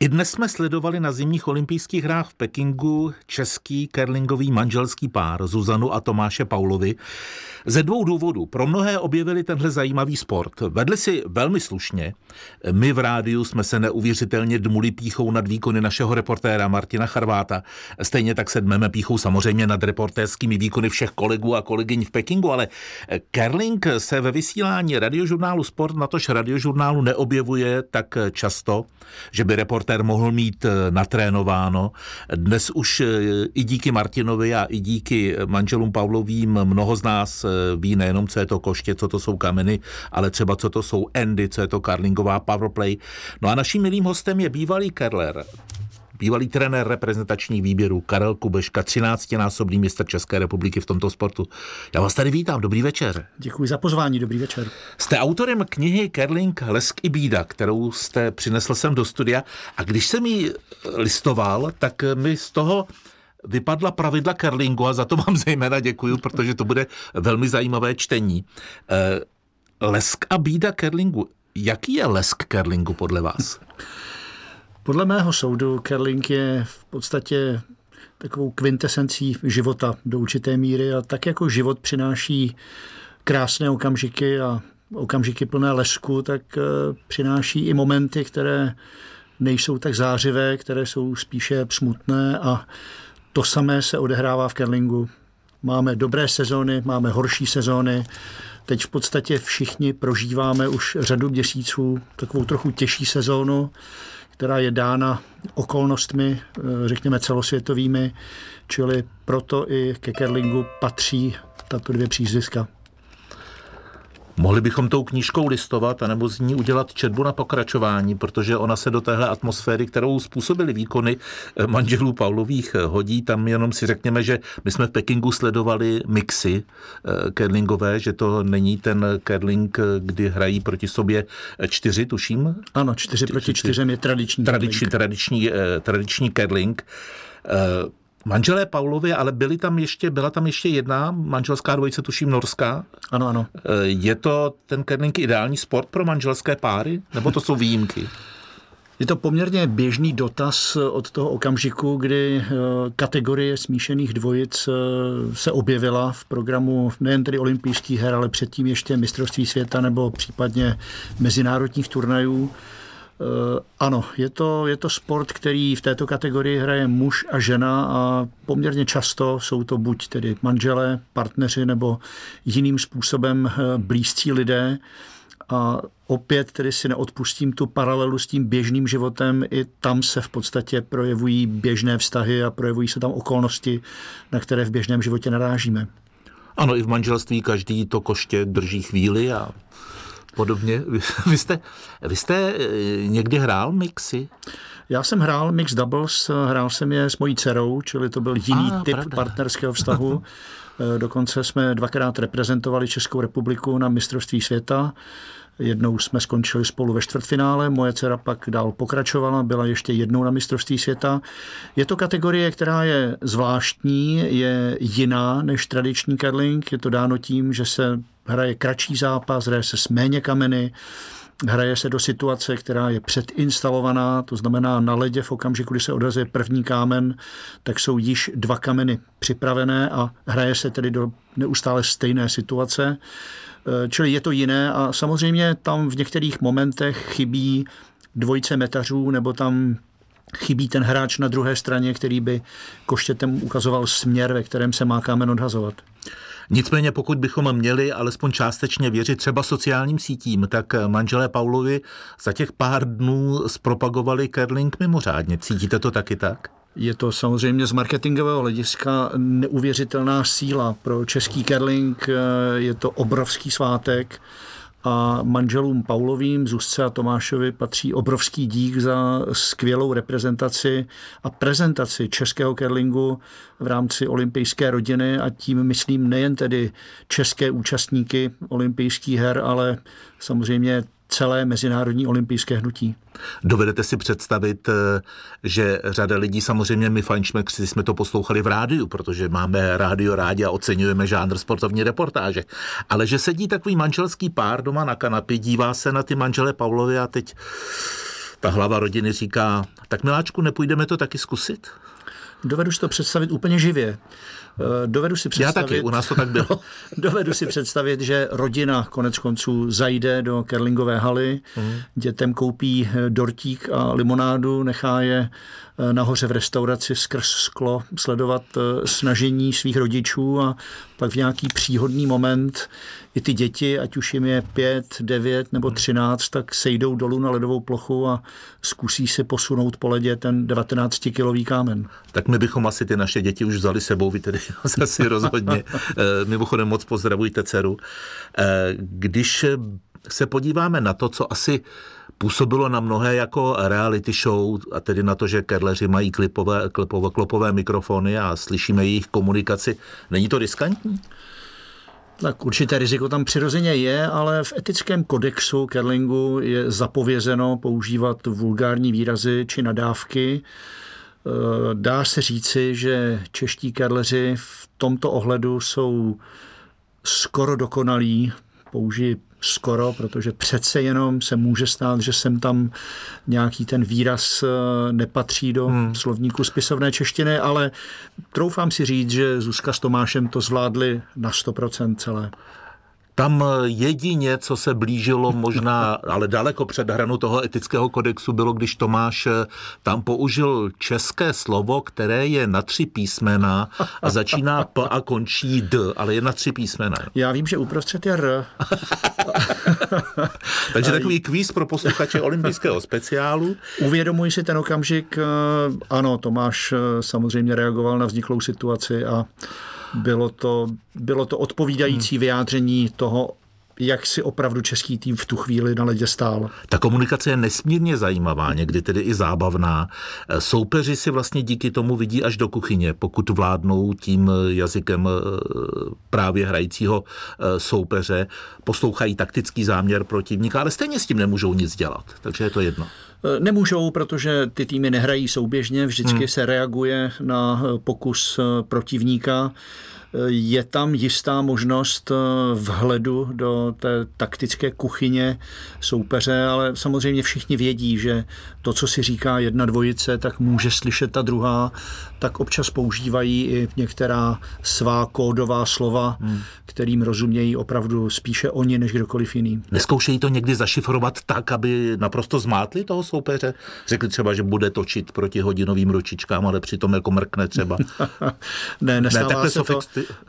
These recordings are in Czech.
I dnes jsme sledovali na zimních olympijských hrách v Pekingu český kerlingový manželský pár Zuzanu a Tomáše Paulovi. Ze dvou důvodů. Pro mnohé objevili tenhle zajímavý sport. Vedli si velmi slušně. My v rádiu jsme se neuvěřitelně dmuli píchou nad výkony našeho reportéra Martina Charváta. Stejně tak se dmeme píchou samozřejmě nad reportérskými výkony všech kolegů a kolegyň v Pekingu, ale Kerling se ve vysílání radiožurnálu Sport, natož radiožurnálu neobjevuje tak často, že by reportér mohl mít natrénováno. Dnes už i díky Martinovi a i díky manželům Pavlovým mnoho z nás ví nejenom, co je to koště, co to jsou kameny, ale třeba co to jsou endy, co je to karlingová powerplay. No a naším milým hostem je bývalý Kerler, bývalý trenér reprezentačních výběrů Karel Kubeška, 13-násobný mistr České republiky v tomto sportu. Já vás tady vítám, dobrý večer. Děkuji za pozvání, dobrý večer. Jste autorem knihy Kerling Lesk i bída, kterou jste přinesl sem do studia a když jsem ji listoval, tak mi z toho vypadla pravidla curlingu a za to vám zejména děkuju, protože to bude velmi zajímavé čtení. Eh, lesk a bída curlingu. Jaký je lesk curlingu podle vás? Podle mého soudu curling je v podstatě takovou kvintesencí života do určité míry a tak jako život přináší krásné okamžiky a okamžiky plné lesku, tak eh, přináší i momenty, které nejsou tak zářivé, které jsou spíše smutné a to samé se odehrává v curlingu. Máme dobré sezóny, máme horší sezóny. Teď v podstatě všichni prožíváme už řadu měsíců takovou trochu těžší sezónu, která je dána okolnostmi, eh, řekněme celosvětovými, čili proto i ke curlingu patří tato dvě přízviska. Mohli bychom tou knížkou listovat, anebo z ní udělat četbu na pokračování, protože ona se do téhle atmosféry, kterou způsobili výkony eh, manželů Paulových, eh, hodí. Tam jenom si řekněme, že my jsme v Pekingu sledovali mixy eh, curlingové, že to není ten curling, kdy hrají proti sobě čtyři, tuším? Ano, čtyři proti čtyřem je tradiční. Tradiční, tradiční, tradiční curling. Manželé Paulovi, ale byly tam ještě, byla tam ještě jedna manželská dvojice, tuším norská. Ano, ano. Eh, je to ten curling ideální sport pro manželské páry? Nebo to jsou výjimky? Je to poměrně běžný dotaz od toho okamžiku, kdy eh, kategorie smíšených dvojic eh, se objevila v programu nejen tedy olympijských her, ale předtím ještě mistrovství světa nebo případně mezinárodních turnajů. Eh, ano, je to, je to sport, který v této kategorii hraje muž a žena a poměrně často jsou to buď tedy manželé, partneři nebo jiným způsobem eh, blízcí lidé. A opět tedy si neodpustím tu paralelu s tím běžným životem. I tam se v podstatě projevují běžné vztahy a projevují se tam okolnosti, na které v běžném životě narážíme. Ano, i v manželství každý to koště drží chvíli a podobně. Vy jste, vy jste eh, někdy hrál mixy? Já jsem hrál mix doubles, hrál jsem je s mojí dcerou, čili to byl jiný ah, typ pravda. partnerského vztahu. Eh, dokonce jsme dvakrát reprezentovali Českou republiku na mistrovství světa. Jednou jsme skončili spolu ve čtvrtfinále, moje dcera pak dál pokračovala, byla ještě jednou na mistrovství světa. Je to kategorie, která je zvláštní, je jiná než tradiční curling. Je to dáno tím, že se hraje kratší zápas, hraje se s méně kameny, hraje se do situace, která je předinstalovaná, to znamená na ledě v okamžiku, kdy se odrazuje první kámen, tak jsou již dva kameny připravené a hraje se tedy do neustále stejné situace. Eh, čili je to jiné a samozřejmě tam v některých momentech chybí dvojice metařů nebo tam chybí ten hráč na druhé straně, který by koštětem ukazoval směr, ve kterém se má kámen odhazovat. Nicméně pokud bychom měli alespoň částečně věřit třeba sociálním sítím, tak manželé Paulovi za těch pár dnů zpropagovali curling mimořádně. Cítíte to taky tak? Je to samozřejmě z marketingového hlediska neuvěřitelná síla pro český curling. Je to obrovský svátek a manželům Paulovým, Zuzce a Tomášovi patří obrovský dík za skvělou reprezentaci a prezentaci českého curlingu v rámci olympijské rodiny. A tím myslím nejen tedy české účastníky olympijských her, ale samozřejmě celé mezinárodní olympijské hnutí. Dovedete si představit, eh, že řada lidí, samozřejmě my fančmexi jsme to poslouchali v rádiu, protože máme rádio rádi a oceňujeme žánr sportovní reportáže, ale že sedí takový manželský pár doma na kanapě, dívá se na ty manžele Pavlovi a teď ta hlava rodiny říká, tak miláčku, nepůjdeme to taky zkusit? Dovedu si to představit úplně živě. Eh, dovedu si představit, Já taky, u nás to tak bylo. dovedu si představit, že rodina konec konců zajde do kerlingové haly, mm. dětem koupí eh, dortík a limonádu, nechá je eh, nahoře v restauraci skrz sklo sledovat snažení svých rodičů a pak v nějaký příhodný moment i ty děti, ať už jim je pět, devět nebo třináct, tak sejdou dolů na ledovou plochu a zkusí si posunout po ledě ten 19-kilový kámen. Tak my bychom asi ty naše děti už vzali sebou, vy tedy zase rozhodně. Eh, mimochodem moc pozdravujte dceru. Eh, když se podíváme na to, co asi působilo na mnohé jako reality show, a tedy na to, že kerleři mají klipové, klipové, klopové mikrofony a slyšíme jejich komunikaci. Není to riskantní? Tak určité riziko tam přirozeně je, ale v etickém kodexu kerlingu je zapovězeno používat vulgární výrazy či nadávky. Eh, dá se říci, že čeští kerleři v tomto ohledu jsou skoro dokonalí, použiji skoro, protože přece jenom se může stát, že sem tam nějaký ten výraz eh, nepatří do hmm. slovníku spisovné češtiny, ale troufám si říct, že Zuzka s Tomášem to zvládli na 100% celé. Tam jedině, co se blížilo možná, ale daleko před hranu toho etického kodexu, bylo, když Tomáš eh, tam použil české slovo, které je na tři písmena a začíná P a končí D, ale je na tři písmena. Já vím, že uprostřed je R. Takže takový kvíz pro posluchače olympijského speciálu. Uvědomuji si ten okamžik, eh, ano, Tomáš eh, samozřejmě reagoval na vzniklou situaci a bylo to, bylo to odpovídající hmm. vyjádření toho, jak si opravdu český tým v tu chvíli na ledě stál. Ta komunikace je nesmírně zajímavá, někdy tedy i zábavná. Soupeři si vlastně díky tomu vidí až do kuchyně, pokud vládnou tím jazykem eh, právě hrajícího eh, soupeře, poslouchají taktický záměr protivníka, ale stejně s tím nemůžou nic dělat, takže je to jedno. Eh, nemůžou, protože ty týmy nehrají souběžně, vždycky hmm. se reaguje na pokus protivníka je tam jistá možnost eh, vhledu do té taktické kuchyně soupeře, ale samozřejmě všichni vědí, že to, co si říká jedna dvojice, tak může slyšet ta druhá, tak občas používají i některá svá kódová slova, hmm. kterým rozumějí opravdu spíše oni, než kdokoliv jiný. Neskoušejí to někdy zašifrovat tak, aby naprosto zmátli toho soupeře? Řekli třeba, že bude točit proti hodinovým ručičkám, ale přitom jako mrkne třeba. ne, nestává ne, se to,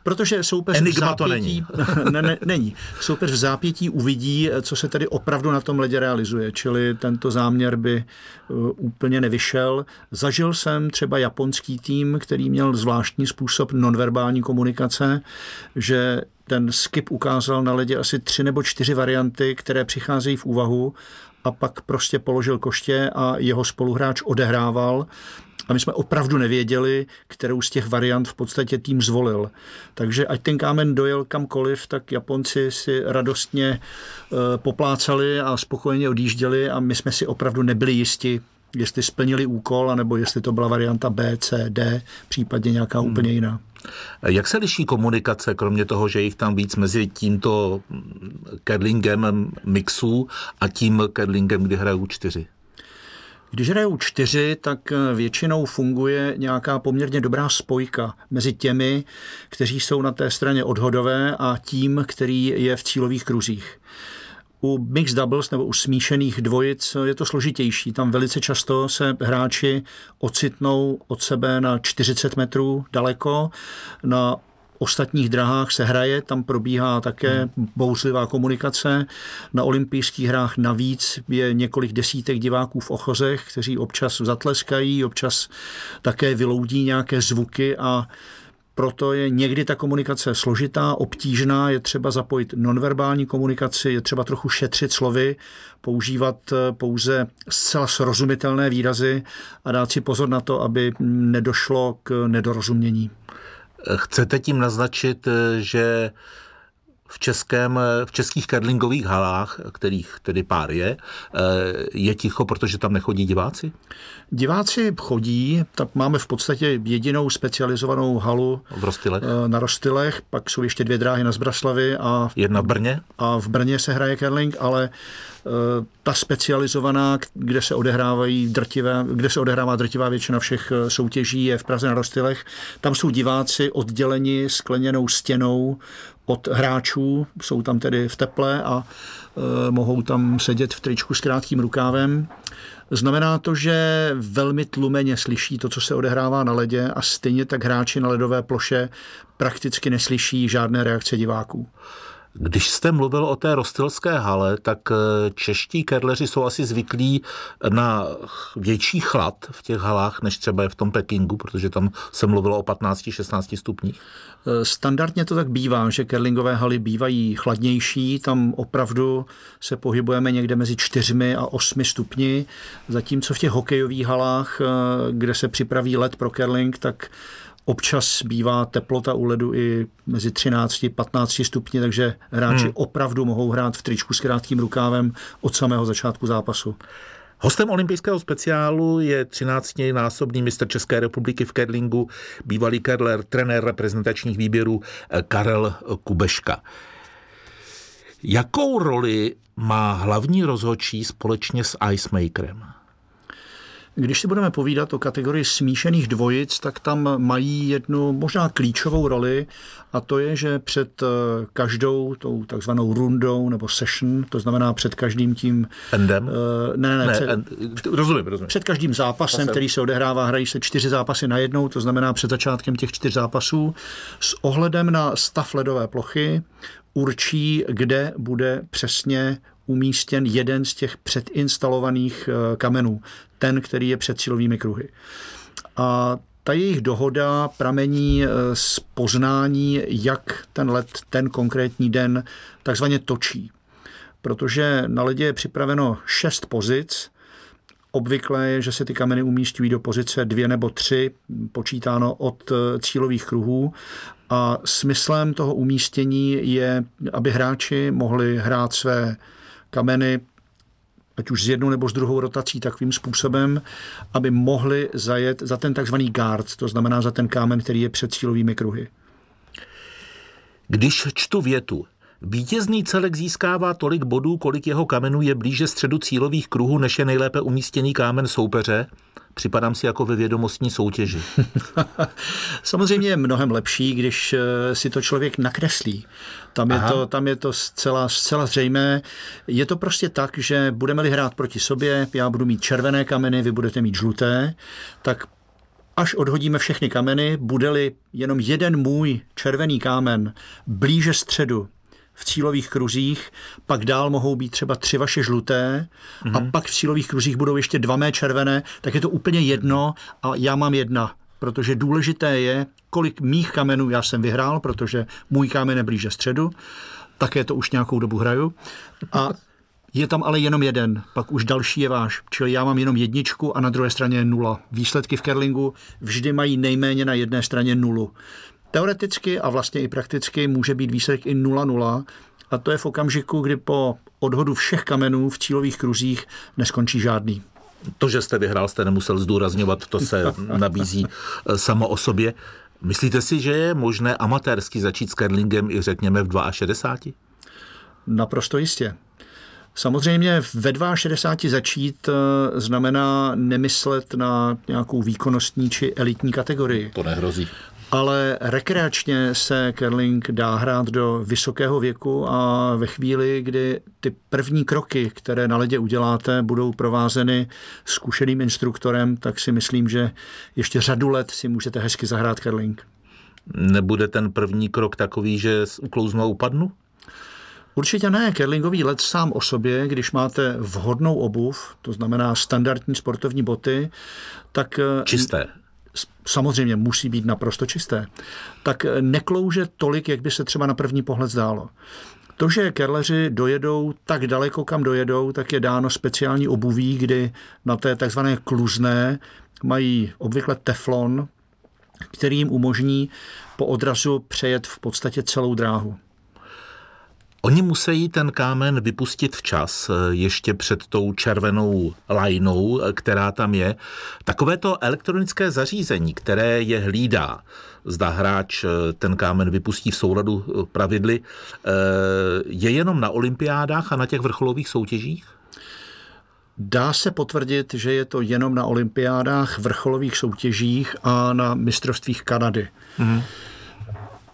protože soupeř Enigma v zápětí, to není. ne, ne, není. Soupeř v zápětí uvidí, co se tady opravdu na tom ledě realizuje, čili tento záměr by uh, úplně nevyšel. Zažil jsem třeba japonský tým, který měl zvláštní způsob nonverbální komunikace, že ten skip ukázal na ledě asi tři nebo čtyři varianty, které přicházejí v úvahu a pak prostě položil koště a jeho spoluhráč odehrával a my jsme opravdu nevěděli, kterou z těch variant v podstatě tým zvolil. Takže ať ten kámen dojel kamkoliv, tak Japonci si radostně eh, poplácali a spokojeně odjížděli a my jsme si opravdu nebyli jisti, jestli splnili úkol, anebo jestli to byla varianta B, C, D, případně nějaká hmm. úplně jiná. Jak se liší komunikace, kromě toho, že jich tam víc mezi tímto kedlingem mixů a tím kedlingem, kdy hrajou čtyři? Když hrajou čtyři, tak většinou funguje nějaká poměrně dobrá spojka mezi těmi, kteří jsou na té straně odhodové a tím, který je v cílových kruzích. U mixed doubles nebo u smíšených dvojic je to složitější. Tam velice často se hráči ocitnou od sebe na 40 metrů daleko. Na ostatních drahách se hraje, tam probíhá také bouřlivá komunikace. Na olympijských hrách navíc je několik desítek diváků v ochozech, kteří občas zatleskají, občas také vyloudí nějaké zvuky a proto je někdy ta komunikace složitá, obtížná, je třeba zapojit nonverbální komunikaci, je třeba trochu šetřit slovy, používat eh, pouze zcela srozumitelné výrazy a dát si pozor na to, aby nedošlo k nedorozumění. Chcete tím naznačit, eh, že v, českém, v českých curlingových halách, kterých tedy pár je, eh, je ticho, protože tam nechodí diváci? Diváci chodí, tak máme v podstatě jedinou specializovanou halu v Rostylech. Eh, na Rostylech, pak jsou ještě dvě dráhy na Zbraslavi a jedna v Brně. A v Brně se hraje curling, ale ta specializovaná, kde se odehrávají drtivé, kde se odehrává drtivá většina všech soutěží, je v Praze na Rostylech. Tam jsou diváci odděleni skleněnou stěnou od hráčů, jsou tam tedy v teple a e, mohou tam sedět v tričku s krátkým rukávem. Znamená to, že velmi tlumeně slyší to, co se odehrává na ledě a stejně tak hráči na ledové ploše prakticky neslyší žádné reakce diváků. Když jste mluvil o té rostylské hale, tak eh, čeští kerleři jsou asi zvyklí na větší chlad v těch halách, než třeba je v tom Pekingu, protože tam se mluvilo o 15-16 stupních. Eh, standardně to tak bývá, že kerlingové haly bývají chladnější, tam opravdu se pohybujeme někde mezi 4 a 8 stupni, zatímco v těch hokejových halách, eh, kde se připraví led pro kerling, tak Občas bývá teplota u ledu i mezi 13 a 15 stupni, takže hráči hmm. opravdu mohou hrát v tričku s krátkým rukávem od samého začátku zápasu. Hostem olympijského speciálu je 13-násobný mistr České republiky v curlingu, bývalý curler, trenér reprezentačních výběrů eh, Karel Kubeška. Jakou roli má hlavní rozhodčí společně s Icemakerem? Když si budeme povídat o kategorii smíšených dvojic, tak tam mají jednu možná klíčovou roli a to je, že před eh, každou tou takzvanou rundou nebo session, to znamená před každým tím... Endem? Uh, ne, ne, ne, před, end, rozumím, rozumím. Před každým zápasem, Pasem. který se odehrává, hrají se čtyři zápasy na jednou, to znamená před začátkem těch čtyř zápasů, s ohledem na stav ledové plochy určí, kde bude přesně umístěn jeden z těch předinstalovaných eh, kamenů, ten, který je před cílovými kruhy. A ta jejich dohoda pramení eh, z poznání, jak ten let ten konkrétní den takzvaně točí. Protože na ledě je připraveno šest pozic, Obvyklé je, že se ty kameny umístují do pozice dvě nebo tři, počítáno od eh, cílových kruhů. A smyslem toho umístění je, aby hráči mohli hrát své kameny ať už s jednou nebo s druhou rotací takovým způsobem, aby mohli zajet za ten takzvaný guard, to znamená za ten kámen, který je před cílovými kruhy. Když čtu větu, Vítězný celek získává tolik bodů, kolik jeho kamenů je blíže středu cílových kruhů, než je nejlépe umístěný kámen soupeře. Připadám si jako ve vědomostní soutěži. Samozřejmě je mnohem lepší, když eh, si to člověk nakreslí. Tam je, to, tam je to zcela, zcela zřejmé. Je to prostě tak, že budeme-li hrát proti sobě, já budu mít červené kameny, vy budete mít žluté, tak až odhodíme všechny kameny, bude-li jenom jeden můj červený kámen blíže středu v cílových kruzích, pak dál mohou být třeba tři vaše žluté mm-hmm. a mhm. pak v cílových kruzích budou ještě dva mé červené, tak je to úplně jedno a já mám jedna. Protože důležité je, kolik mých kamenů já jsem vyhrál, protože můj kámen je blíže středu, také to už nějakou dobu hraju. A je tam ale jenom jeden, pak už další je váš. Čili já mám jenom jedničku a na druhé straně je nula. Výsledky v curlingu vždy mají nejméně na jedné straně nulu. Teoreticky a vlastně i prakticky může být výsledek i 0-0 a to je v okamžiku, kdy po odhodu všech kamenů v cílových kruzích neskončí žádný. To, že jste vyhrál, jste nemusel zdůrazňovat, to se nabízí eh, samo o sobě. Myslíte si, že je možné amatérsky začít s curlingem i řekněme v 62? Naprosto jistě. Samozřejmě ve 62 začít eh, znamená nemyslet na nějakou výkonnostní či elitní kategorii. To nehrozí ale rekreačně se curling dá hrát do vysokého věku a ve chvíli, kdy ty první kroky, které na ledě uděláte, budou provázeny zkušeným instruktorem, tak si myslím, že ještě řadu let si můžete hezky zahrát curling. Nebude ten první krok takový, že uklouznu a upadnu? Určitě ne. Curlingový let sám o sobě, když máte vhodnou obuv, to znamená standardní sportovní boty, tak... Čisté samozřejmě musí být naprosto čisté, tak neklouže tolik, jak by se třeba na první pohled zdálo. To, že kerleři dojedou tak daleko, kam dojedou, tak je dáno speciální obuví, kdy na té takzvané kluzné mají obvykle teflon, který jim umožní po odrazu přejet v podstatě celou dráhu. Oni musí ten kámen vypustit včas, eh, ještě před tou červenou lajnou, eh, která tam je. Takovéto elektronické zařízení, které je hlídá, zda hráč eh, ten kámen vypustí v souladu pravidly, je jenom na olympiádách a na těch vrcholových soutěžích? Dá se potvrdit, že je to jenom na olympiádách, vrcholových soutěžích a na mistrovstvích Kanady. Mm-hmm.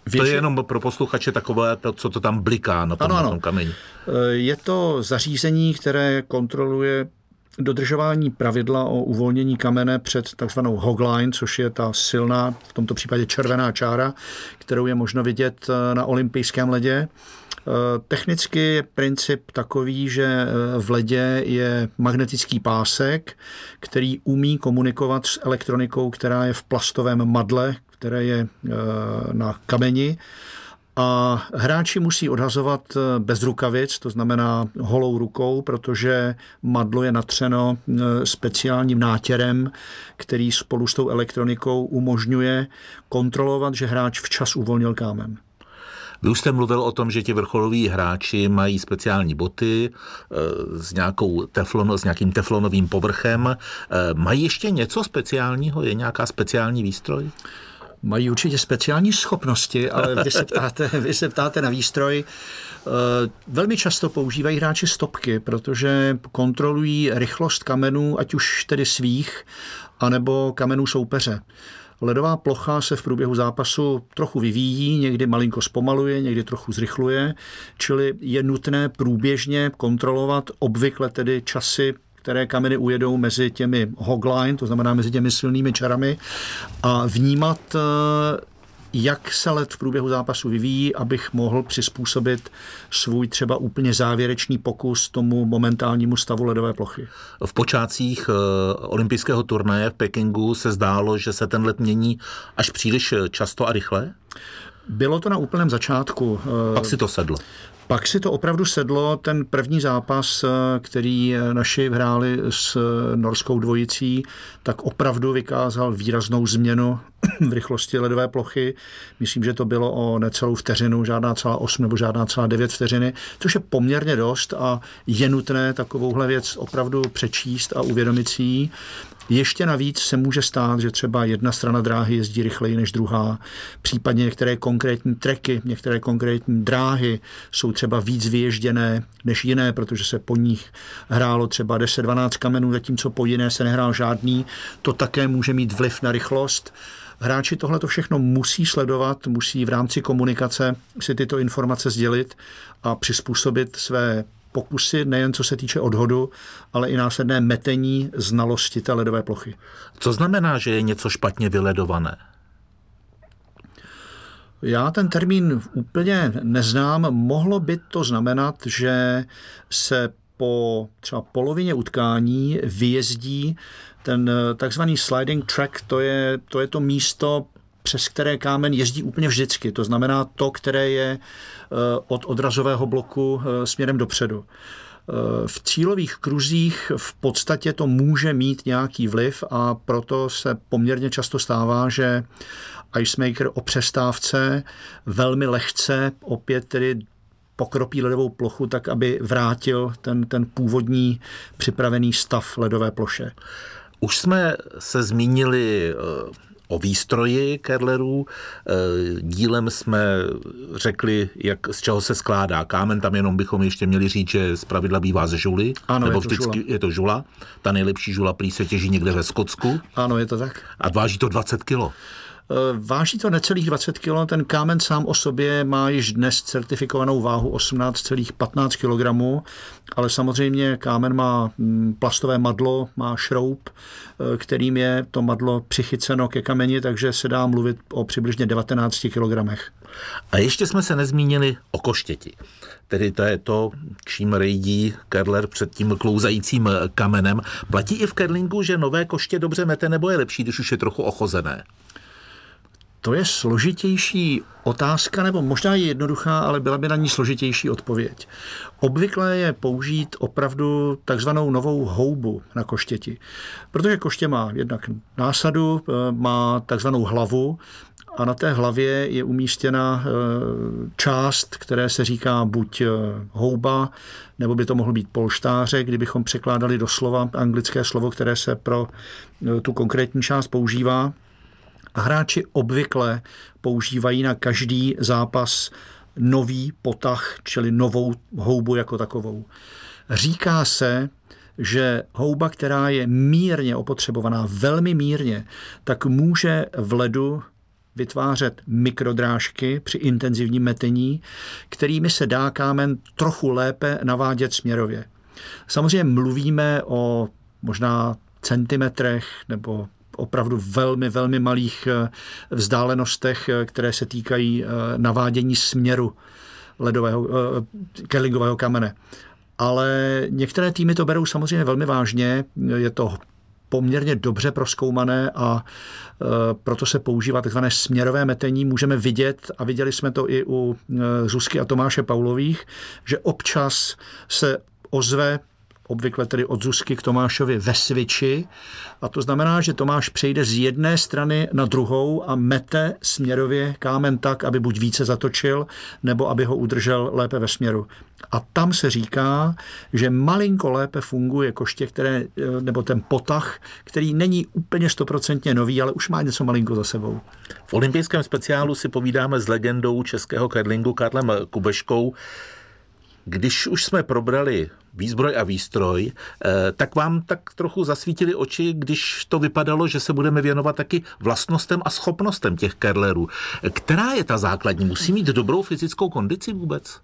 Větši... To je jenom pro posluchače takové, to, co to tam bliká na tom, ano, ano. Na tom kameni. E, je to zařízení, které kontroluje dodržování pravidla o uvolnění kamene před takzvanou hogline, což je ta silná, v tomto případě červená čára, kterou je možno vidět e, na olympijském ledě. E, technicky je princip takový, že v ledě je magnetický pásek, který umí komunikovat s elektronikou, která je v plastovém madle, které je eh, na kameni. A hráči musí odhazovat eh, bez rukavic, to znamená holou rukou, protože madlo je natřeno eh, speciálním nátěrem, který spolu s tou elektronikou umožňuje kontrolovat, že hráč včas uvolnil kámen. Vy už jste mluvil o tom, že ti vrcholoví hráči mají speciální boty s, nějakou teflon, s nějakým teflonovým povrchem. Mají ještě něco speciálního? Je nějaká speciální výstroj? Mají určitě speciální schopnosti, ale vy se ptáte, vy se ptáte na výstroj. Eh, velmi často používají hráči stopky, protože kontrolují rychlost kamenů, ať už tedy svých, anebo kamenů soupeře. Ledová plocha se v průběhu zápasu trochu vyvíjí, někdy malinko zpomaluje, někdy trochu zrychluje, čili je nutné průběžně kontrolovat obvykle tedy časy které kameny ujedou mezi těmi hogline, to znamená mezi těmi silnými čarami a vnímat eh, jak se let v průběhu zápasu vyvíjí, abych mohl přizpůsobit svůj třeba úplně závěrečný pokus tomu momentálnímu stavu ledové plochy. V počátcích eh, olympijského turnaje v Pekingu se zdálo, že se ten let mění až příliš často a rychle? Bylo to na úplném začátku. Pak si to sedlo. Pak si to opravdu sedlo, ten první zápas, eh, který eh, naši hráli s eh, norskou dvojicí, tak opravdu vykázal výraznou změnu v rychlosti ledové plochy. Myslím, že to bylo o necelou vteřinu, žádná celá 8 nebo žádná celá 9 vteřiny, což je poměrně dost a je nutné takovouhle věc opravdu přečíst a uvědomit si ji. Ještě navíc se může stát, že třeba jedna strana dráhy jezdí rychleji než druhá, případně některé konkrétní treky, některé konkrétní dráhy jsou třeba víc vyježděné než jiné, protože se po nich hrálo třeba 10-12 kamenů, zatímco po jiné se nehrál žádný. To také může mít vliv na rychlost. Hráči tohle to všechno musí sledovat, musí v rámci komunikace si tyto informace sdělit a přizpůsobit své pokusy nejen co se týče odhodu, ale i následné metení znalosti té ledové plochy. Co znamená, že je něco špatně vyledované? Já ten termín úplně neznám. Mohlo by to znamenat, že se po třeba polovině utkání vyjezdí ten takzvaný sliding track, to je to, je to místo, přes které kámen jezdí úplně vždycky. To znamená to, které je eh, od odrazového bloku eh, směrem dopředu. Eh, v cílových kruzích v podstatě to může mít nějaký vliv a proto se poměrně často stává, že icemaker o přestávce velmi lehce opět tedy pokropí ledovou plochu tak, aby vrátil ten, ten původní připravený stav ledové ploše. Už jsme se zmínili o výstroji Kerlerů. Eh, dílem jsme řekli, jak, z čeho se skládá kámen, tam jenom bychom ještě měli říct, že z pravidla bývá ze žuly, ano, nebo je to vždycky žula. je to žula. Ta nejlepší žula prý se těží někde ve Skotsku. Ano, je to tak. A váží to 20 kilo. Eh, váží to necelých 20 kg, ten kámen sám o sobě má již dnes certifikovanou váhu 18,15 kg, ale samozřejmě kámen má mm, plastové madlo, má šroub, eh, kterým je to madlo přichyceno ke kameni, takže se dá mluvit o přibližně 19 kg. A ještě jsme se nezmínili o koštěti. Tedy to je to, čím rejdí Kerler před tím klouzajícím kamenem. Platí i v kerlingu, že nové koště dobře mete, nebo je lepší, když už je trochu ochozené? To je složitější otázka, nebo možná je jednoduchá, ale byla by na ní složitější odpověď. Obvykle je použít opravdu takzvanou novou houbu na koštěti, protože koště má jednak násadu, eh, má takzvanou hlavu a na té hlavě je umístěna eh, část, které se říká buď eh, houba, nebo by to mohl být polštáře, kdybychom překládali do slova anglické slovo, které se pro tu konkrétní část používá. A hráči obvykle používají na každý zápas nový potah, čili novou houbu jako takovou. Říká se, že houba, která je mírně opotřebovaná, velmi mírně, tak může v ledu vytvářet mikrodrážky při intenzivním metení, kterými se dá kámen trochu lépe navádět směrově. Samozřejmě mluvíme o možná centimetrech nebo opravdu velmi, velmi malých eh, vzdálenostech, eh, které se týkají eh, navádění směru ledového, kerlingového kamene. Ale některé týmy to berou samozřejmě velmi vážně. Je to poměrně dobře proskoumané a proto se používá tzv. směrové metení. Můžeme vidět, a viděli jsme to i u Zuzky a Tomáše Paulových, že občas se ozve obvykle tedy od Zuzky k Tomášovi ve sviči. A to znamená, že Tomáš přejde z jedné strany na druhou a mete směrově kámen tak, aby buď více zatočil, nebo aby ho udržel lépe ve směru. A tam se říká, že malinko lépe funguje koště, které, nebo ten potah, který není úplně stoprocentně nový, ale už má něco malinko za sebou. V olympijském speciálu si povídáme s legendou českého curlingu Karlem Kubeškou. Když už jsme probrali výzbroj a výstroj, eh, tak vám tak trochu zasvítili oči, když to vypadalo, že se budeme věnovat taky vlastnostem a schopnostem těch kerlerů. Která je ta základní? Musí mít dobrou fyzickou kondici vůbec?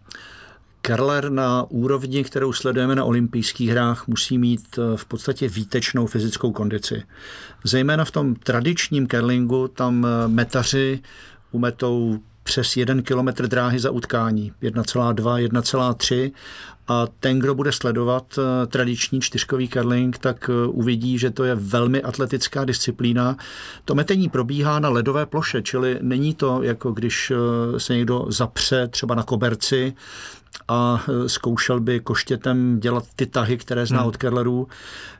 Kerler na úrovni, kterou sledujeme na olympijských hrách, musí mít eh, v podstatě výtečnou fyzickou kondici. Zejména v tom tradičním kerlingu tam eh, metaři umetou přes jeden kilometr dráhy za utkání, 1,2, 1,3 a ten, kdo bude sledovat eh, tradiční čtyřkový curling, tak eh, uvidí, že to je velmi atletická disciplína. To metení probíhá na ledové ploše, čili není to jako když eh, se někdo zapře třeba na koberci a zkoušel by koštětem dělat ty tahy, které zná hmm. od kerlerů,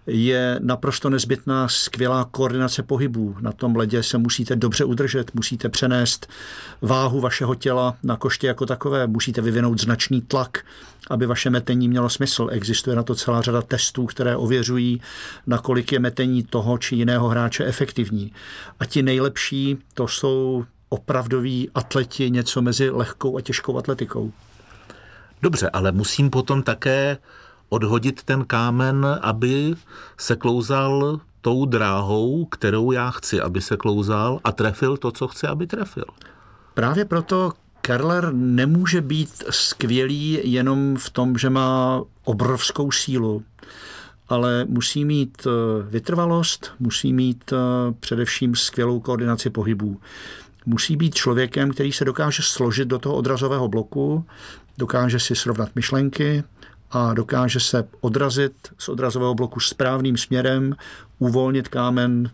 je naprosto nezbytná skvělá koordinace pohybů. Na tom ledě se musíte dobře udržet, musíte přenést váhu vašeho těla na koště jako takové, musíte vyvinout značný tlak, aby vaše metení mělo smysl. Existuje na to celá řada testů, které ověřují, nakolik je metení toho či jiného hráče efektivní. A ti nejlepší to jsou opravdoví atleti něco mezi lehkou a těžkou atletikou. Dobře, ale musím potom také odhodit ten kámen, aby se klouzal tou dráhou, kterou já chci, aby se klouzal a trefil to, co chci, aby trefil. Právě proto Kerler nemůže být skvělý jenom v tom, že má obrovskou sílu, ale musí mít eh, vytrvalost, musí mít eh, především skvělou koordinaci pohybů. Musí být člověkem, který se dokáže složit do toho odrazového bloku, dokáže si srovnat myšlenky a dokáže se odrazit z odrazového bloku správným směrem, uvolnit kámen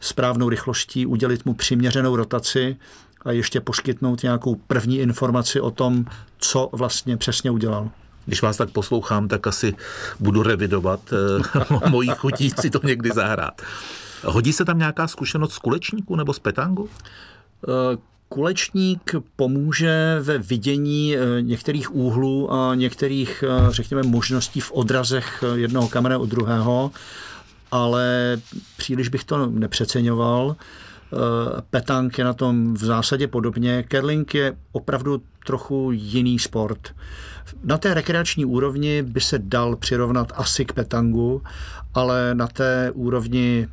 správnou rychlostí, udělit mu přiměřenou rotaci a ještě poskytnout nějakou první informaci o tom, co vlastně přesně udělal. Když vás tak poslouchám, tak asi budu revidovat eh, mojí chutí si to někdy zahrát. Hodí se tam nějaká zkušenost z kulečníku nebo z petangu? Eh, kulečník pomůže ve vidění eh, některých úhlů a některých, řekněme, možností v odrazech jednoho kamene od druhého, ale příliš bych to nepřeceňoval. Eh, Petank je na tom v zásadě podobně. Kerling je opravdu trochu jiný sport. Na té rekreační úrovni by se dal přirovnat asi k petangu, ale na té úrovni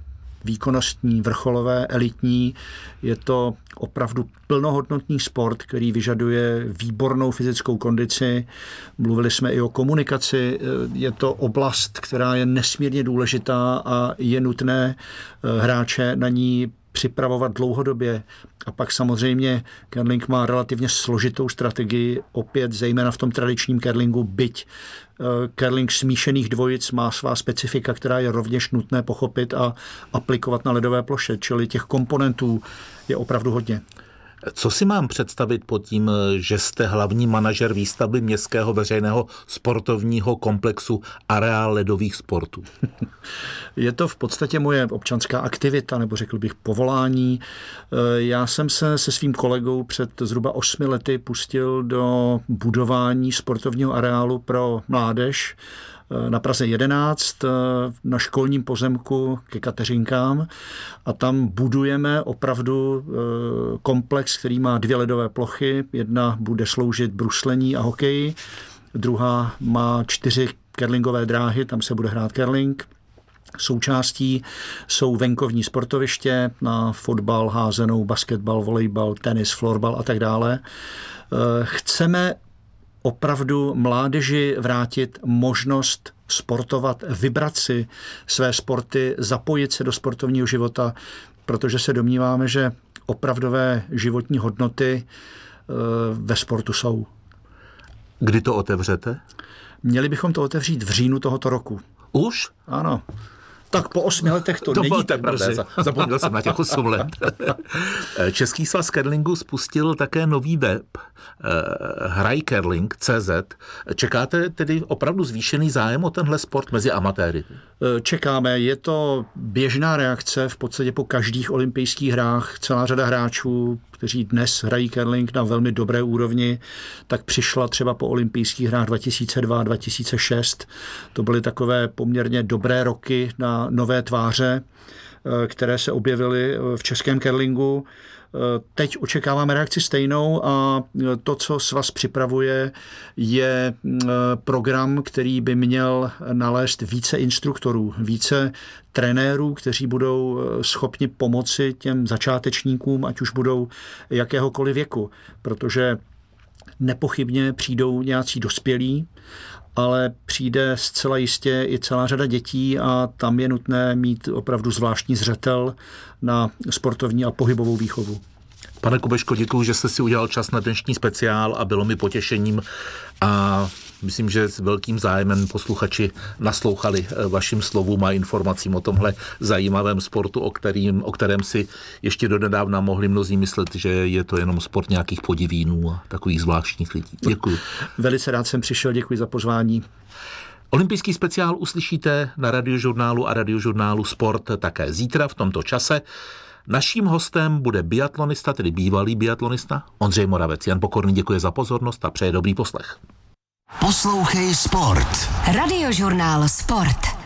výkonnostní, vrcholové, elitní. Je to opravdu plnohodnotný sport, který vyžaduje výbornou fyzickou kondici. Mluvili jsme i o komunikaci. Je to oblast, která je nesmírně důležitá a je nutné eh, hráče na ní připravovat dlouhodobě. A pak samozřejmě curling má relativně složitou strategii, opět zejména v tom tradičním curlingu, byť eh, curling smíšených dvojic má svá specifika, která je rovněž nutné pochopit a aplikovat na ledové ploše, čili těch komponentů je opravdu hodně. Co si mám představit pod tím, že jste hlavní manažer výstavby městského veřejného sportovního komplexu Areál ledových sportů? Je to v podstatě moje občanská aktivita, nebo řekl bych povolání. Já jsem se se svým kolegou před zhruba osmi lety pustil do budování sportovního areálu pro mládež na Praze 11 eh, na školním pozemku ke Kateřinkám a tam budujeme opravdu eh, komplex, který má dvě ledové plochy. Jedna bude sloužit bruslení a hokeji, druhá má čtyři kerlingové dráhy, tam se bude hrát kerling. Součástí jsou venkovní sportoviště na fotbal, házenou, basketbal, volejbal, tenis, florbal a tak dále. Chceme opravdu mládeži vrátit možnost sportovat, vybrat si své sporty, zapojit se do sportovního života, protože se domníváme, že opravdové životní hodnoty eh, ve sportu jsou. Kdy to otevřete? Měli bychom to otevřít v říjnu tohoto roku. Už? Ano. Tak po osmi letech to, to není tak brzy. Zapomněl jsem na těch osm let. Český svaz curlingu spustil také nový web eh, hrajkerling.cz. Čekáte tedy opravdu zvýšený zájem o tenhle sport mezi amatéry? Eh, čekáme, je to běžná reakce v podstatě po každých olympijských hrách. Celá řada hráčů kteří dnes hrají curling na velmi dobré úrovni, tak přišla třeba po olympijských hrách 2002-2006. To byly takové poměrně dobré roky na nové tváře, eh, které se objevily v českém curlingu. Teď očekáváme reakci stejnou a to, co s vás připravuje, je mm, program, který by měl nalézt více instruktorů, více trenérů, kteří budou eh, schopni pomoci těm začátečníkům, ať už budou jakéhokoliv věku, protože nepochybně přijdou nějací dospělí ale přijde zcela jistě i celá řada dětí a tam je nutné mít opravdu zvláštní zřetel na sportovní a pohybovou výchovu. Pane Kubeško, děkuji, že jste si udělal čas na dnešní speciál a bylo mi potěšením a myslím, že s velkým zájemem posluchači naslouchali eh, vašim slovům a informacím o tomhle zajímavém sportu, o, kterým, o kterém si ještě donedávna mohli mnozí myslet, že je to jenom sport nějakých podivínů a takových zvláštních lidí. Děkuji. Velice rád jsem přišel, děkuji za pozvání. Olympijský speciál uslyšíte na radiožurnálu a radiožurnálu Sport také zítra v tomto čase. Naším hostem bude biatlonista, tedy bývalý biatlonista Ondřej Moravec. Jan Pokorný děkuje za pozornost a přeje dobrý poslech. Poslouchej Sport. Radiožurnál Sport.